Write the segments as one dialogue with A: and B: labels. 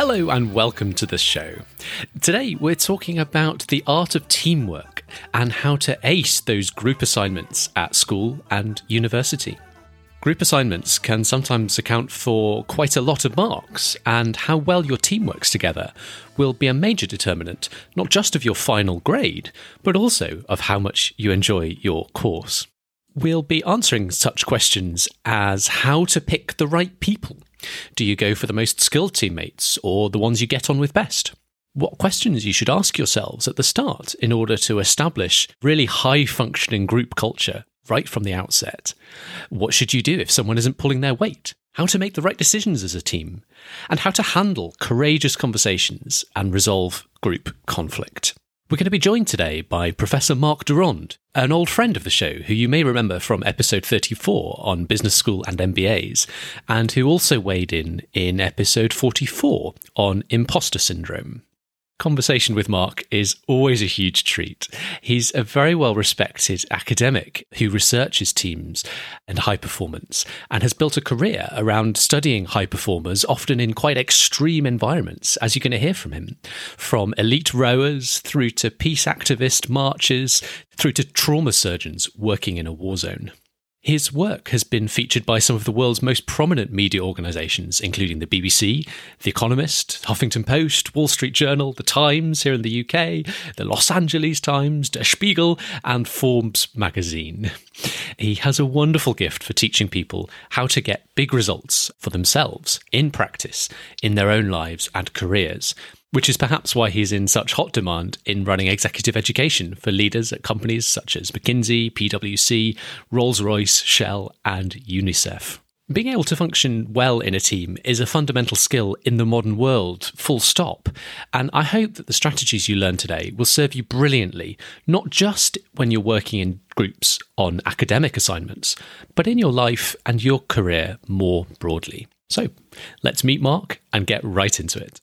A: Hello and welcome to the show. Today we're talking about the art of teamwork and how to ace those group assignments at school and university. Group assignments can sometimes account for quite a lot of marks, and how well your team works together will be a major determinant not just of your final grade, but also of how much you enjoy your course. We'll be answering such questions as how to pick the right people do you go for the most skilled teammates or the ones you get on with best? What questions you should ask yourselves at the start in order to establish really high functioning group culture right from the outset? What should you do if someone isn't pulling their weight? How to make the right decisions as a team? And how to handle courageous conversations and resolve group conflict. We're going to be joined today by Professor Mark de Rond, an old friend of the show who you may remember from episode 34 on business school and MBAs, and who also weighed in in episode 44 on imposter syndrome. Conversation with Mark is always a huge treat. He's a very well respected academic who researches teams and high performance and has built a career around studying high performers, often in quite extreme environments, as you're going to hear from him. From elite rowers through to peace activist marchers, through to trauma surgeons working in a war zone. His work has been featured by some of the world's most prominent media organisations, including the BBC, The Economist, Huffington Post, Wall Street Journal, The Times here in the UK, the Los Angeles Times, Der Spiegel, and Forbes magazine. He has a wonderful gift for teaching people how to get big results for themselves in practice, in their own lives and careers, which is perhaps why he's in such hot demand in running executive education for leaders at companies such as McKinsey, PwC, Rolls Royce, Shell, and UNICEF. Being able to function well in a team is a fundamental skill in the modern world, full stop. And I hope that the strategies you learn today will serve you brilliantly, not just when you're working in groups on academic assignments, but in your life and your career more broadly. So let's meet Mark and get right into it.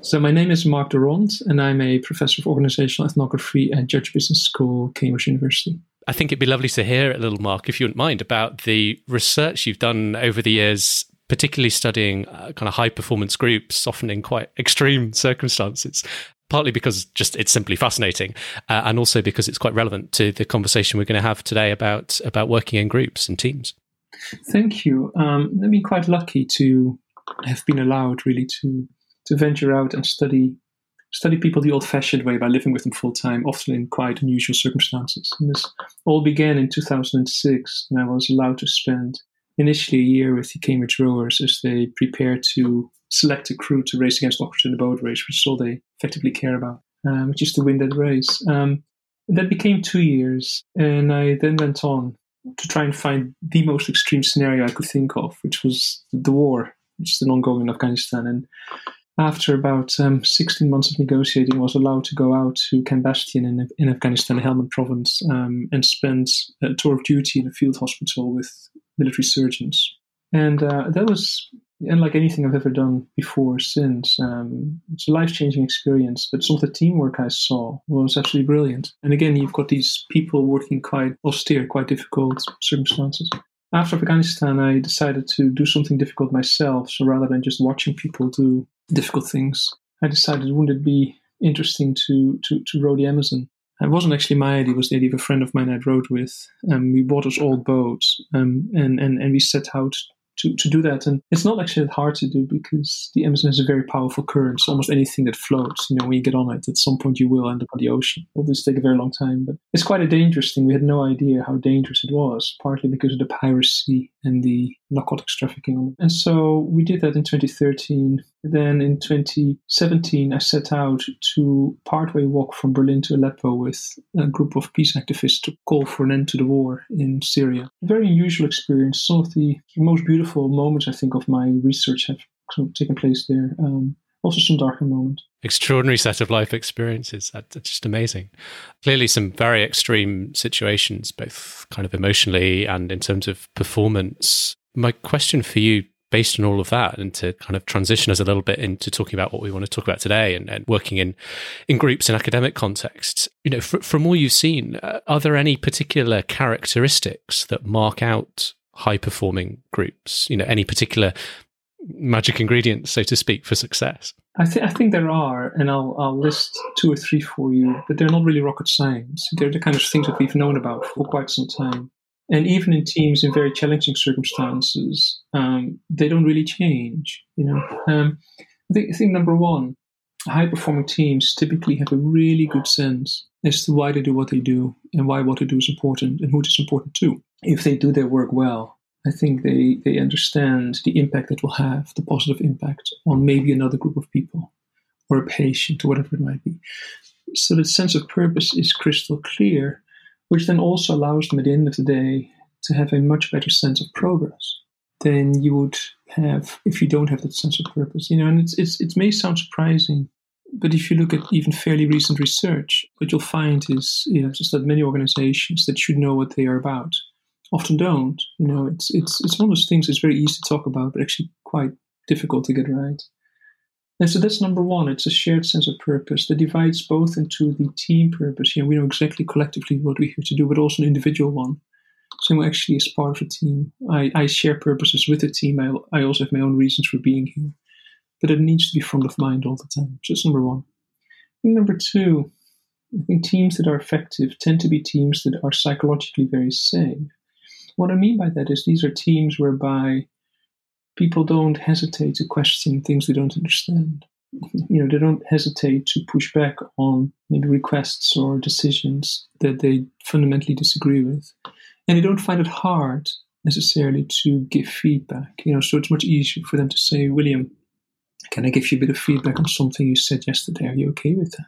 B: So my name is Mark de Rond, and I'm a professor of organizational ethnography at Judge Business School, Cambridge University.
A: I think it'd be lovely to hear a little, Mark, if you wouldn't mind, about the research you've done over the years, particularly studying uh, kind of high performance groups, often in quite extreme circumstances. Partly because just it's simply fascinating, uh, and also because it's quite relevant to the conversation we're going to have today about about working in groups and teams.
B: Thank you. Um, I've been quite lucky to have been allowed really to to venture out and study study people the old-fashioned way by living with them full time, often in quite unusual circumstances. And this all began in 2006, and I was allowed to spend initially a year with the Cambridge rowers as they prepared to select a crew to race against Oxford in the boat race, which is all they effectively care about, um, which is to win that race. Um, that became two years, and I then went on to try and find the most extreme scenario I could think of, which was the war, which is an ongoing in Afghanistan. And after about um, 16 months of negotiating, was allowed to go out to Camp Bastion in, in Afghanistan, Helmand province, um, and spend a tour of duty in a field hospital with military surgeons. And uh, that was unlike anything I've ever done before since. Um, it's a life changing experience, but some of the teamwork I saw was absolutely brilliant. And again, you've got these people working quite austere, quite difficult circumstances. After Afghanistan, I decided to do something difficult myself. So rather than just watching people do difficult things, I decided wouldn't it be interesting to, to, to row the Amazon? It wasn't actually my idea, it was the idea of a friend of mine I'd rowed with. Um, we bought us old boats um, and, and, and we set out to, to do that. And it's not actually that hard to do because the Amazon has a very powerful current. So almost anything that floats, you know, when you get on it, at some point you will end up on the ocean. It'll just take a very long time. But it's quite a dangerous thing. We had no idea how dangerous it was, partly because of the piracy and the narcotics trafficking. And so we did that in 2013. Then in 2017, I set out to partway walk from Berlin to Aleppo with a group of peace activists to call for an end to the war in Syria. Very unusual experience. Some of the most beautiful moments, I think, of my research have taken place there. Um, also some darker moments.
A: Extraordinary set of life experiences. That's just amazing. Clearly, some very extreme situations, both kind of emotionally and in terms of performance. My question for you based on all of that and to kind of transition us a little bit into talking about what we want to talk about today and, and working in in groups in academic contexts you know fr- from all you've seen uh, are there any particular characteristics that mark out high performing groups you know any particular magic ingredients so to speak for success
B: I, th- I think there are, and I'll, I'll list two or three for you, but they're not really rocket science. They're the kind of things that we've known about for quite some time and even in teams in very challenging circumstances, um, they don't really change. You know, um, I think, I think number one, high performing teams typically have a really good sense as to why they do what they do and why what they do is important and who it is important to. If they do their work well, I think they, they understand the impact it will have, the positive impact on maybe another group of people or a patient or whatever it might be. So the sense of purpose is crystal clear which then also allows them at the end of the day to have a much better sense of progress than you would have if you don't have that sense of purpose. You know, and it's, it's it may sound surprising, but if you look at even fairly recent research, what you'll find is you know just that many organizations that should know what they are about often don't. You know, it's it's it's one of those things that's very easy to talk about, but actually quite difficult to get right. And so that's number one. It's a shared sense of purpose that divides both into the team purpose. You know, we know exactly collectively what we're here to do, but also an individual one. So I actually, as part of a team, I, I share purposes with the team. I, I also have my own reasons for being here, but it needs to be front of mind all the time. So that's number one. number two, I think teams that are effective tend to be teams that are psychologically very safe. What I mean by that is these are teams whereby people don't hesitate to question things they don't understand. Mm-hmm. You know, they don't hesitate to push back on maybe requests or decisions that they fundamentally disagree with. And they don't find it hard necessarily to give feedback. You know, so it's much easier for them to say, William, can I give you a bit of feedback on something you said yesterday? Are you okay with that?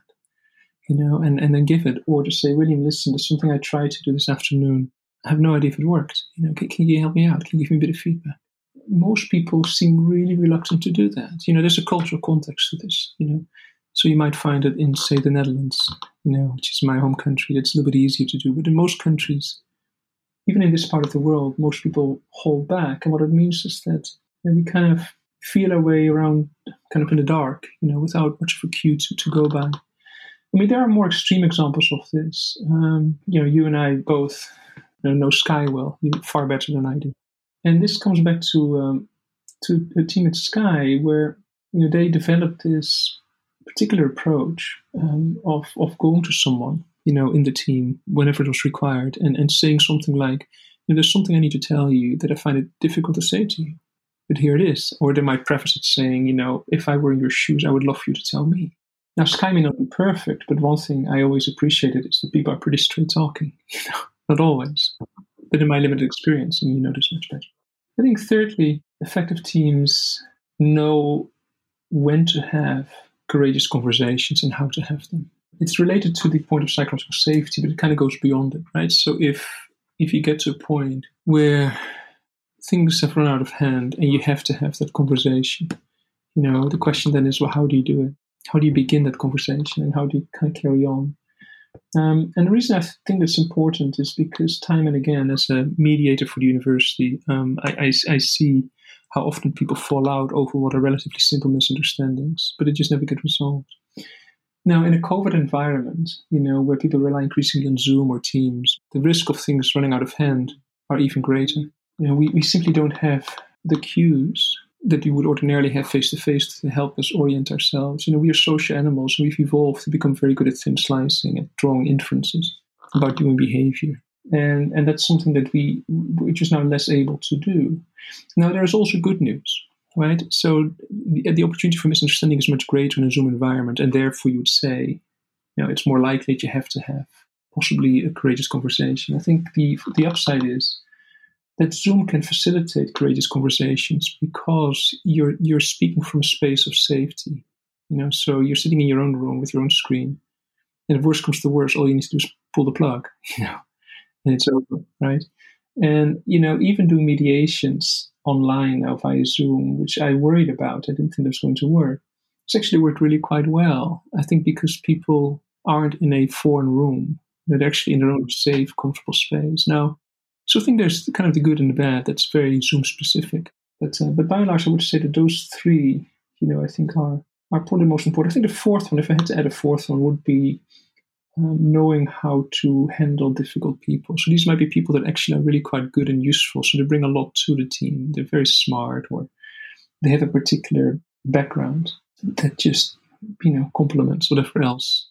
B: You know, and, and then give it. Or to say, William, listen, there's something I tried to do this afternoon. I have no idea if it worked. You know, can, can you help me out? Can you give me a bit of feedback? most people seem really reluctant to do that. You know, there's a cultural context to this, you know. So you might find it in, say, the Netherlands, you know, which is my home country, it's a little bit easier to do. But in most countries, even in this part of the world, most people hold back. And what it means is that we kind of feel our way around kind of in the dark, you know, without much of a cue to, to go by. I mean, there are more extreme examples of this. Um, you know, you and I both you know, Sky well, far better than I do. And this comes back to um, to a team at Sky, where you know they developed this particular approach um, of of going to someone you know in the team whenever it was required, and and saying something like, you know, "There's something I need to tell you that I find it difficult to say to you, but here it is." Or they might preface it saying, "You know, if I were in your shoes, I would love for you to tell me." Now, Sky may not be perfect, but one thing I always appreciated is that people are pretty straight talking. You know, not always but in my limited experience, and you know this much better. I think thirdly, effective teams know when to have courageous conversations and how to have them. It's related to the point of psychological safety, but it kind of goes beyond it, right? So if if you get to a point where things have run out of hand and you have to have that conversation, you know, the question then is, well, how do you do it? How do you begin that conversation and how do you kind of carry on? Um, and the reason I think that's important is because time and again, as a mediator for the university, um, I, I, I, see how often people fall out over what are relatively simple misunderstandings, but it just never gets resolved. Now, in a COVID environment, you know, where people rely increasingly on Zoom or Teams, the risk of things running out of hand are even greater. You know, we, we simply don't have the cues that you would ordinarily have face to face to help us orient ourselves. You know, we are social animals we've evolved to become very good at thin slicing and drawing inferences about human behavior. And, and that's something that we, we're just now less able to do. Now, there is also good news, right? So the, the opportunity for misunderstanding is much greater in a Zoom environment, and therefore you would say, you know, it's more likely that you have to have possibly a courageous conversation. I think the, the upside is that Zoom can facilitate courageous conversations because you're you're speaking from a space of safety. You know, so you're sitting in your own room with your own screen, and if worst comes to worst, all you need to do is pull the plug, you know, and it's over, right? And you know, even doing mediations online now via Zoom, which I worried about, I didn't think was going to work. it's actually worked really quite well. I think because people aren't in a foreign room, they're actually in their own safe, comfortable space. Now, so I think there's kind of the good and the bad. That's very Zoom specific. But uh, but by and large, I would say that those three, you know, I think are are probably most important. I think the fourth one, if I had to add a fourth one, would be um, knowing how to handle difficult people. So these might be people that actually are really quite good and useful. So they bring a lot to the team. They're very smart, or they have a particular background that just you know complements whatever else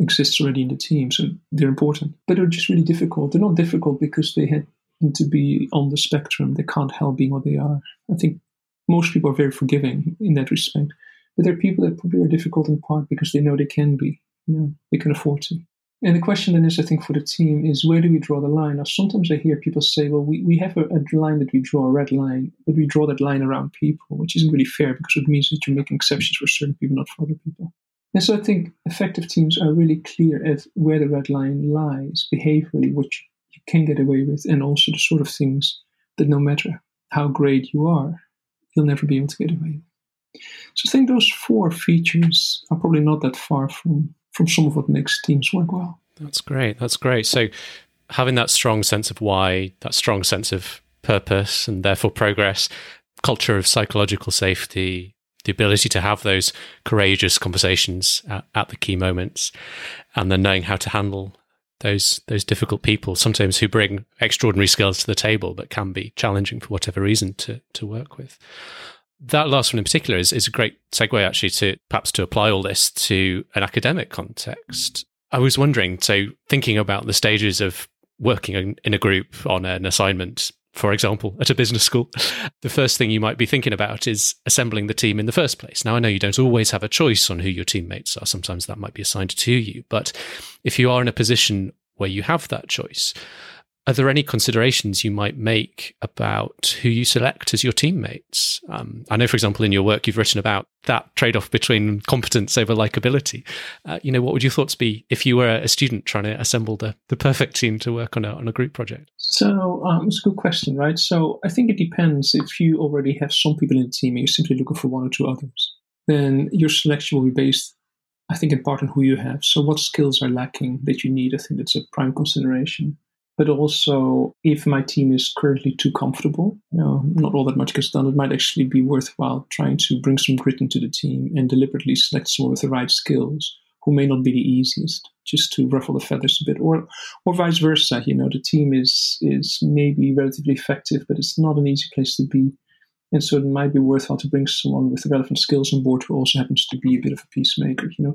B: exists already in the team. So they're important, but they're just really difficult. They're not difficult because they had to be on the spectrum. They can't help being what they are. I think most people are very forgiving in that respect, but there are people that probably are difficult in part because they know they can be. You know, they can afford to. And the question then is, I think, for the team is where do we draw the line? Now, sometimes I hear people say, well, we, we have a, a, line that we draw, a red line, but we draw that line around people, which isn't really fair because it means that you're making exceptions for certain people, not for other people. And so I think effective teams are really clear at where the red line lies behaviorally, which you can get away with, and also the sort of things that no matter how great you are, you'll never be able to get away with. So I think those four features are probably not that far from from some of what makes teams work well.
A: That's great. That's great. So having that strong sense of why, that strong sense of purpose and therefore progress, culture of psychological safety, the ability to have those courageous conversations at, at, the key moments, and then knowing how to handle those those difficult people, sometimes who bring extraordinary skills to the table, but can be challenging for whatever reason to to work with that last one in particular is, is a great segue actually to perhaps to apply all this to an academic context. I was wondering, so thinking about the stages of working in a group on an assignment, for example, at a business school, the first thing you might be thinking about is assembling the team in the first place. Now, I know you don't always have a choice on who your teammates are. Sometimes that might be assigned to you. But if you are in a position where you have that choice, are there any considerations you might make about who you select as your teammates? Um, I know, for example, in your work, you've written about that trade off between competence over likability. Uh, you know, what would your thoughts be if you were a student trying to assemble the, the perfect team to work on a, on a group project?
B: So, um, it's a good question, right? So, I think it depends if you already have some people in the team and you're simply looking for one or two others, then your selection will be based I think in part on who you have. So, what skills are lacking that you need? I think that's a prime consideration but also if my team is currently too comfortable, you know, not all that much gets done, it might actually be worthwhile trying to bring some grit into the team and deliberately select someone with the right skills who may not be the easiest, just to ruffle the feathers a bit, or or vice versa. You know, the team is is maybe relatively effective, but it's not an easy place to be. And so it might be worthwhile to bring someone with relevant skills on board who also happens to be a bit of a peacemaker. You know,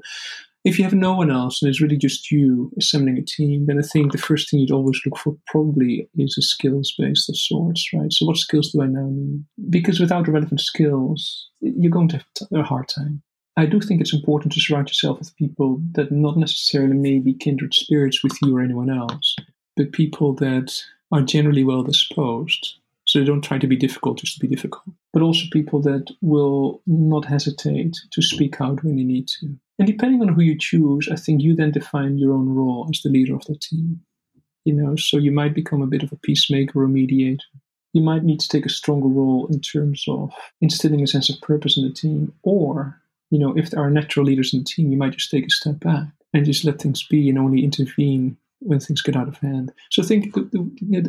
B: if you have no one else and it's really just you assembling a team, then I think the first thing you'd always look for probably is a skills base of sorts, right? So, what skills do I now need? Because without the relevant skills, you're going to have a hard time. I do think it's important to surround yourself with people that not necessarily may be kindred spirits with you or anyone else, but people that are generally well disposed. So don't try to be difficult just to be difficult, but also people that will not hesitate to speak out when they need to and depending on who you choose, I think you then define your own role as the leader of the team. You know, so you might become a bit of a peacemaker or mediator. You might need to take a stronger role in terms of instilling a sense of purpose in the team. Or, you know, if there are natural leaders in the team, you might just take a step back and just let things be and only intervene when things get out of hand. So I think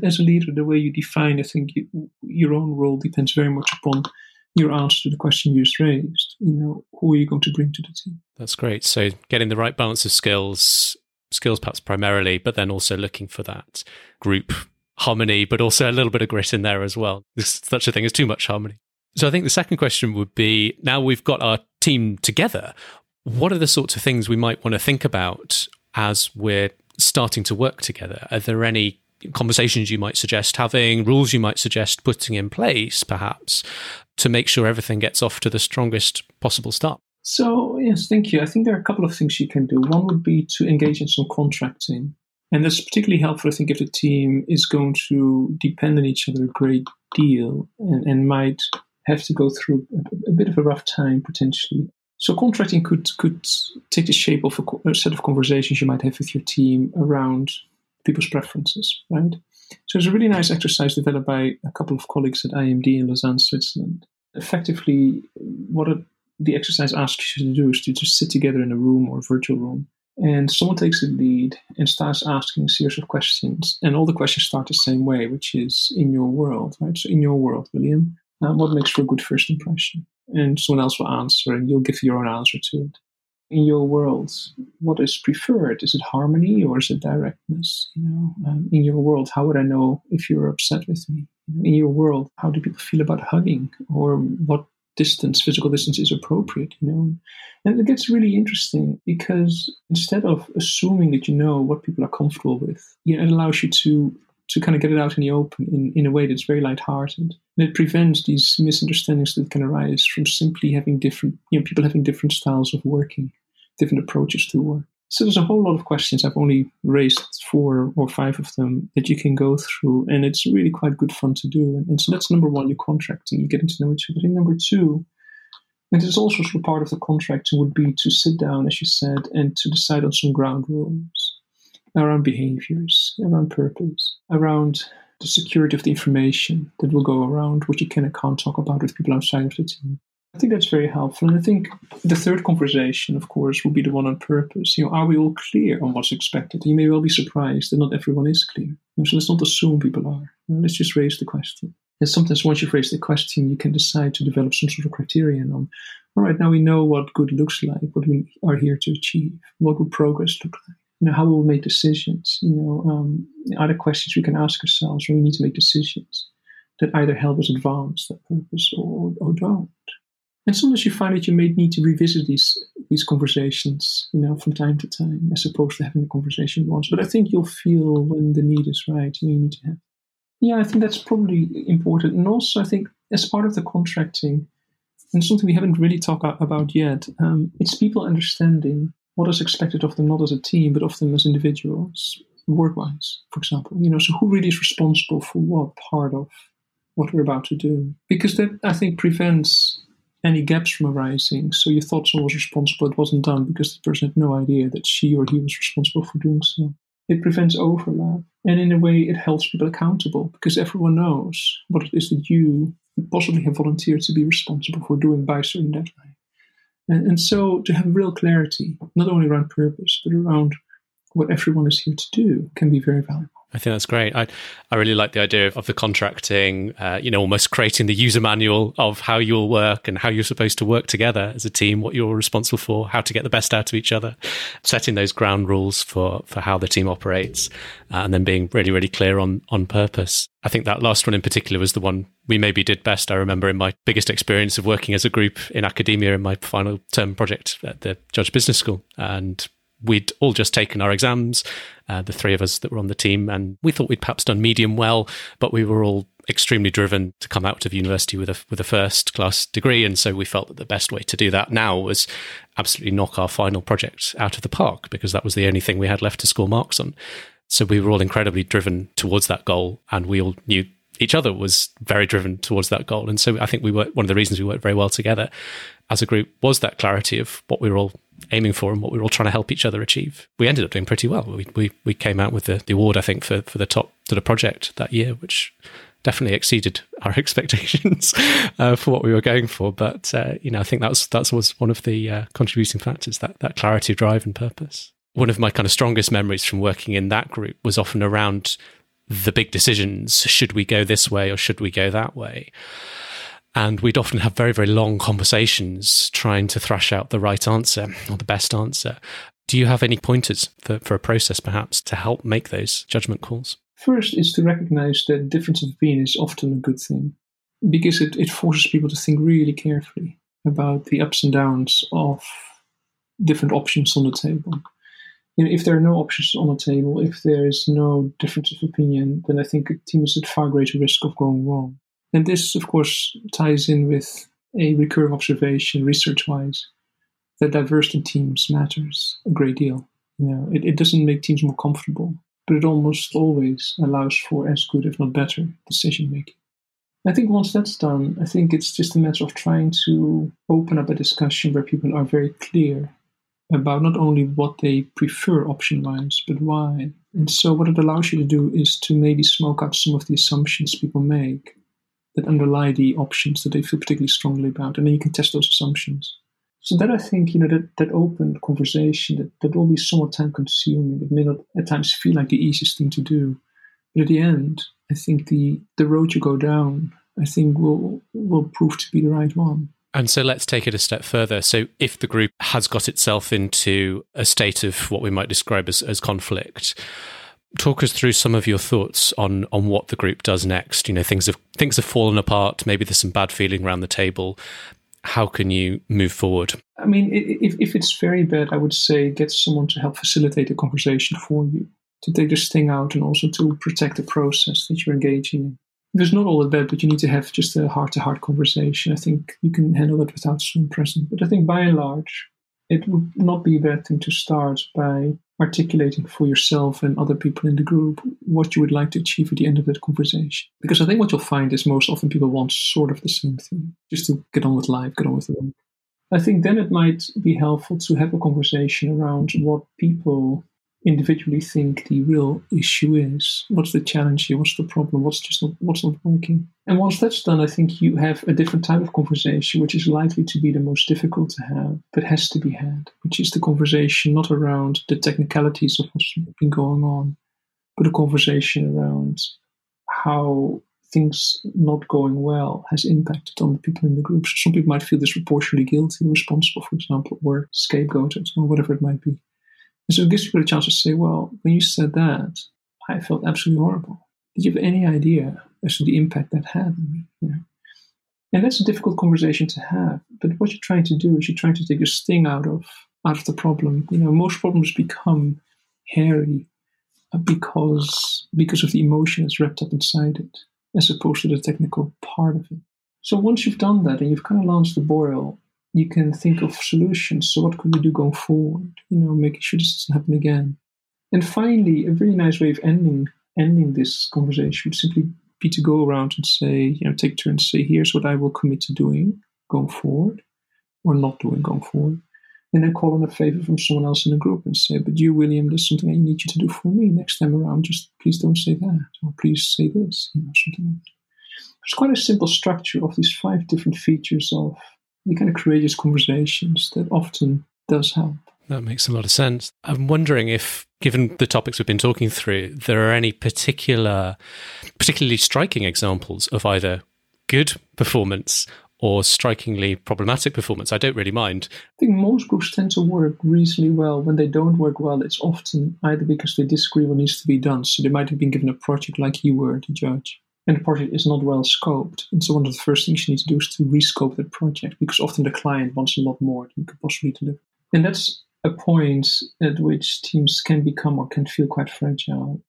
B: as a leader, the way you define, I think you, your own role depends very much upon your answer to the question you just raised. You know, who are you going to bring to the team?
A: That's great. So getting the right balance of skills, skills perhaps primarily, but then also looking for that group harmony, but also a little bit of grit in there as well. There's such a thing as too much harmony. So I think the second question would be now we've got our team together, what are the sorts of things we might want to think about as we're starting to work together? Are there any conversations you might suggest having, rules you might suggest putting in place, perhaps, to make sure everything gets off to the strongest possible start?
B: So, yes, thank you. I think there are a couple of things you can do. One would be to engage in some contracting. And that's particularly helpful, I think, if the team is going to depend on each other a great deal and, and might have to go through a, a bit of a rough time potentially. So contracting could could take the shape of a, a, set of conversations you might have with your team around people's preferences, right? So it's a really nice exercise developed by a couple of colleagues at IMD in Lausanne, Switzerland. Effectively, what the exercise asks you to do is to just sit together in a room or a virtual room and someone takes the lead and starts asking a series of questions and all the questions start the same way which is in your world right so in your world william um, what makes for a good first impression and someone else will answer and you'll give your own answer to it. In your world what is preferred? Is it harmony or is it directness? You know um, in your world how would i know if you're upset with me? In your world how do people feel about hugging? Or what distance, physical distance is appropriate, you know. And it gets really interesting because instead of assuming that you know what people are comfortable with, you know, it allows you to to kind of get it out in the open in, in a way that's very lighthearted. And it prevents these misunderstandings that can arise from simply having different, you know, people having different styles of working, different approaches to work. So there's a whole lot of questions. I've only raised four or five of them that you can go through, and it's really quite good fun to do. And, and so that's number one, you're contracting, you're getting to know each other. And number two, and this is also sort of part of the contracting, would be to sit down, as you said, and to decide on some ground rules around behaviors, around purpose, around the security of the information that will go around, which you can and can't talk about with people outside of the team. I think that's very helpful. And I think the third conversation, of course, will be the one on purpose. You know, are we all clear on what's expected? You may well be surprised that not everyone is clear. So let's not assume people are. Let's just raise the question. And sometimes once you've raised the question, you can decide to develop some sort of criterion on, all right, now we know what good looks like, what we are here to achieve, what will progress look like? You know, how will we make decisions? You know, um, are there questions we can ask ourselves when we need to make decisions that either help us advance that purpose or, or don't? And sometimes you find that you may need to revisit these these conversations, you know, from time to time, as opposed to having a conversation once. But I think you'll feel when the need is right, you may need to have. Yeah, I think that's probably important. And also, I think as part of the contracting, and something we haven't really talked about yet, um, it's people understanding what is expected of them, not as a team, but of them as individuals, work-wise, for example. You know, so who really is responsible for what part of what we're about to do? Because that I think prevents any gaps from arising. So you thought someone was responsible, it wasn't done because the person had no idea that she or he was responsible for doing so. It prevents overlap. And in a way, it helps people accountable because everyone knows what it is that you possibly have volunteered to be responsible for doing by a certain deadline. And, and so to have real clarity, not only around purpose, but around what everyone is here to do, can be very valuable.
A: I think that's great. I, I really like the idea of, of the contracting, uh, you know, almost creating the user manual of how you'll work and how you're supposed to work together as a team, what you're responsible for, how to get the best out of each other, setting those ground rules for, for how the team operates, uh, and then being really, really clear on, on purpose. I think that last one in particular was the one we maybe did best. I remember in my biggest experience of working as a group in academia in my final term project at the Judge Business School. And we'd all just taken our exams, uh, the three of us that were on the team, and we thought we'd perhaps done medium well, but we were all extremely driven to come out of university with a with a first class degree, and so we felt that the best way to do that now was absolutely knock our final project out of the park because that was the only thing we had left to score marks on. So we were all incredibly driven towards that goal, and we all knew each other was very driven towards that goal. And so I think we were one of the reasons we worked very well together as a group was that clarity of what we were all aiming for and what we were all trying to help each other achieve. We ended up doing pretty well. We we, we came out with the, the award, I think, for, for the top to the project that year, which definitely exceeded our expectations uh, for what we were going for. But uh, you know, I think that was that was one of the uh, contributing factors that that clarity of drive and purpose. One of my kind of strongest memories from working in that group was often around the big decisions: should we go this way or should we go that way? And we'd often have very, very long conversations trying to thrash out the right answer or the best answer. Do you have any pointers for, for a process, perhaps, to help make those judgment calls?
B: First is to recognize that difference of opinion is often a good thing because it, it forces people to think really carefully about the ups and downs of different options on the table. You know, if there are no options on the table, if there is no difference of opinion, then I think a team is at far greater risk of going wrong. And this, of course, ties in with a recurring observation, research-wise, that diversity in teams matters a great deal. You know, it, it doesn't make teams more comfortable, but it almost always allows for as good, if not better, decision making. I think once that's done, I think it's just a matter of trying to open up a discussion where people are very clear about not only what they prefer option wise, but why. And so, what it allows you to do is to maybe smoke out some of the assumptions people make that underlie the options that they feel particularly strongly about. And then you can test those assumptions. So that I think, you know, that, that open conversation, that, that will be somewhat time consuming. It may not at times feel like the easiest thing to do. But at the end, I think the, the road you go down, I think will will prove to be the right one.
A: And so let's take it a step further. So, if the group has got itself into a state of what we might describe as, as conflict, talk us through some of your thoughts on on what the group does next. You know, things have things have fallen apart. Maybe there's some bad feeling around the table. How can you move forward?
B: I mean, if if it's very bad, I would say get someone to help facilitate the conversation for you, to take this thing out, and also to protect the process that you're engaging in it's not all that bad, but you need to have just a heart to heart conversation. I think you can handle it without someone present. But I think by and large, it would not be a bad thing to start by articulating for yourself and other people in the group what you would like to achieve at the end of that conversation. Because I think what you'll find is most often people want sort of the same thing, just to get on with life, get on with work. I think then it might be helpful to have a conversation around what people individually think the real issue is. What's the challenge here? What's the problem? What's just not what's not working? And once that's done, I think you have a different type of conversation, which is likely to be the most difficult to have, but has to be had, which is the conversation not around the technicalities of what's been going on, but a conversation around how things not going well has impacted on the people in the group. So Some people might feel disproportionately guilty, responsible, for example, or scapegoated, or whatever it might be. And so it gives people a chance to say, well, when you said that, I felt absolutely horrible. Did you have any idea as to the impact that had on me? You know? And that's a difficult conversation to have. But what you're trying to do is you're trying to take a sting out of out of the problem. You know, most problems become hairy uh, because because of the emotion that's wrapped up inside it, as opposed to the technical part of it. So once you've done that and you've kind of launched the boil, you can think of solutions. So what could we do going forward? You know, making sure this doesn't happen again. And finally, a really nice way of ending ending this conversation would simply be to go around and say, you know, take turns, say, here's what I will commit to doing going forward, or not doing going forward. And then call on a favor from someone else in the group and say, but you, William, there's something I need you to do for me next time around. Just please don't say that, or please say this, you know, something like that. It's quite a simple structure of these five different features of the kind of courageous conversations that often does help.
A: That makes a lot of sense. I'm wondering if, given the topics we've been talking through, there are any particular, particularly striking examples of either good performance or strikingly problematic performance. I don't really mind.
B: I think most groups tend to work reasonably well. When they don't work well, it's often either because they disagree on what needs to be done. So they might have been given a project like you were to judge, and the project is not well scoped. And so one of the first things you need to do is to rescope that project because often the client wants a lot more than you could possibly deliver. And that's a point at which teams can become or can feel quite fragile.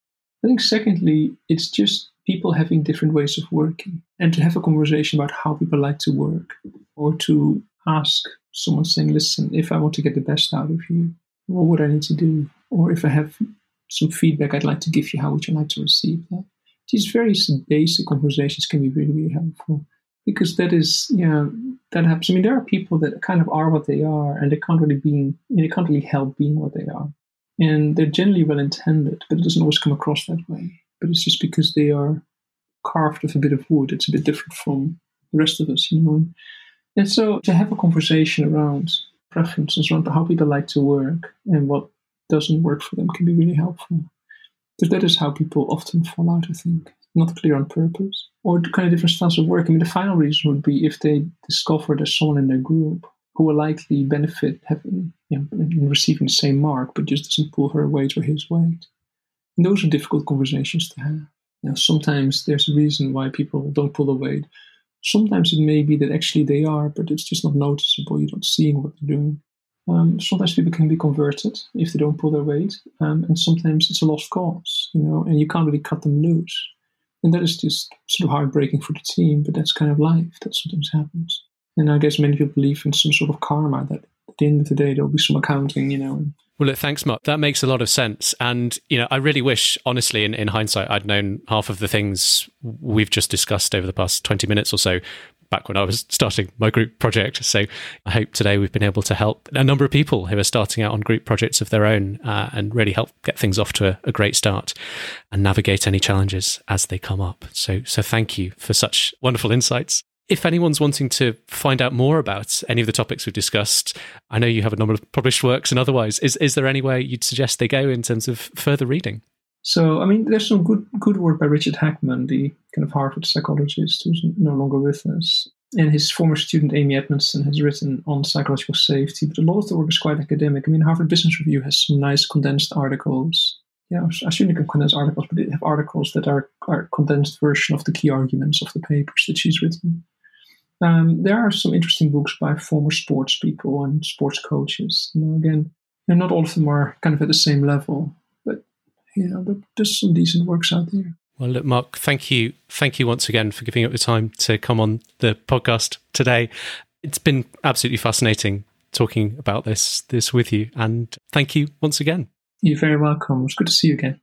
B: I think secondly, it's just people having different ways of working and to have a conversation about how people like to work or to ask someone saying, listen, if I want to get the best out of you, what would I need to do? Or if I have some feedback I'd like to give you, how would you like to receive that? These very basic conversations can be really, really helpful because that is, yeah, that happens. I mean, there are people that kind of are what they are and they can't really be, they can't really help being what they are. And they're generally well intended, but it doesn't always come across that way. But it's just because they are carved with a bit of wood. It's a bit different from the rest of us, you know. And so to have a conversation around preferences, around how people like to work and what doesn't work for them can be really helpful. That is how people often fall out, I think. Not clear on purpose. Or kind of different styles of work. I mean, the final reason would be if they discover there's someone in their group who will likely benefit having, you know, in receiving the same mark, but just doesn't pull her weight or his weight. And those are difficult conversations to have. You know, sometimes there's a reason why people don't pull the weight. Sometimes it may be that actually they are, but it's just not noticeable. You're not seeing what they're doing. Um, sometimes people can be converted if they don't pull their weight, um, and sometimes it's a lost cause, you know, and you can't really cut them loose. And that is just sort of heartbreaking for the team, but that's kind of life. That sometimes happens. And I guess many people believe in some sort of karma that at the end of the day there'll be some accounting, you know.
A: Well, look, thanks, Mark. That makes a lot of sense. And, you know, I really wish, honestly, in, in hindsight, I'd known half of the things we've just discussed over the past 20 minutes or so back when I was starting my group project. So I hope today we've been able to help a number of people who are starting out on group projects of their own uh, and really help get things off to a, a, great start and navigate any challenges as they come up. So, so thank you for such wonderful insights. If anyone's wanting to find out more about any of the topics we've discussed, I know you have a number of published works and otherwise. Is, is there any way you'd suggest they go in terms of further reading?
B: So, I mean, there's some good good work by Richard Hackman, the kind of Harvard psychologist who's no longer with us. And his former student Amy Edmondson has written on psychological safety, but a lot of the work is quite academic. I mean, Harvard Business Review has some nice condensed articles. Yeah, I shouldn't have condensed articles, but they have articles that are, are condensed version of the key arguments of the papers that she's written. Um, there are some interesting books by former sports people and sports coaches. You know, again, not all of them are kind of at the same level, you know, but there's some decent works out there.
A: Well, look, Mark, thank you. Thank you once again for giving up the time to come on the podcast today. It's been absolutely fascinating talking about this this with you. And thank you once again.
B: You're very welcome. It's good to see you again.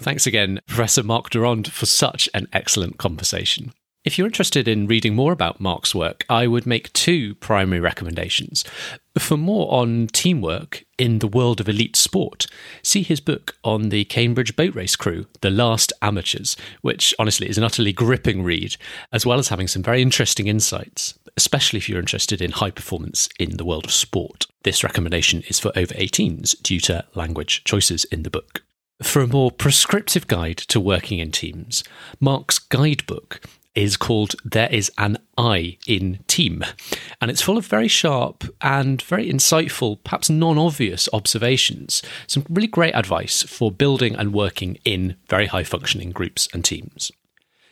A: Thanks again, Professor Mark de Rond, for such an excellent conversation. If you're interested in reading more about Mark's work, I would make two primary recommendations. For more on teamwork in the world of elite sport, see his book on the Cambridge boat race crew, The Last Amateurs, which honestly is an utterly gripping read, as well as having some very interesting insights, especially if you're interested in high performance in the world of sport. This recommendation is for over 18s due to language choices in the book. For a more prescriptive guide to working in teams, Mark's guidebook is called There is an I in Team. And it's full of very sharp and very insightful, perhaps non obvious observations. Some really great advice for building and working in very high functioning groups and teams.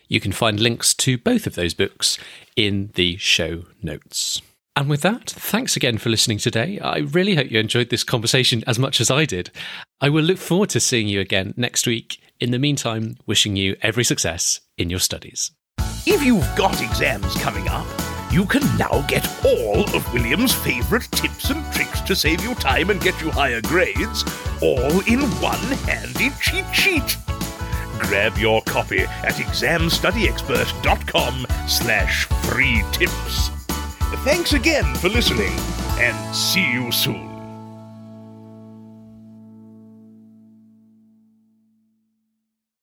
A: You can find links to both of those books in the show notes. And with that, thanks again for listening today. I really hope you enjoyed this conversation as much as I did. I will look forward to seeing you again next week. In the meantime, wishing you every success in your studies.
C: If you've got exams coming up, you can now get all of William's favourite tips and tricks to save you time and get you higher grades, all in one handy cheat sheet. Grab your copy at examstudyexpert.com slash free tips. Thanks again for listening, and see you soon.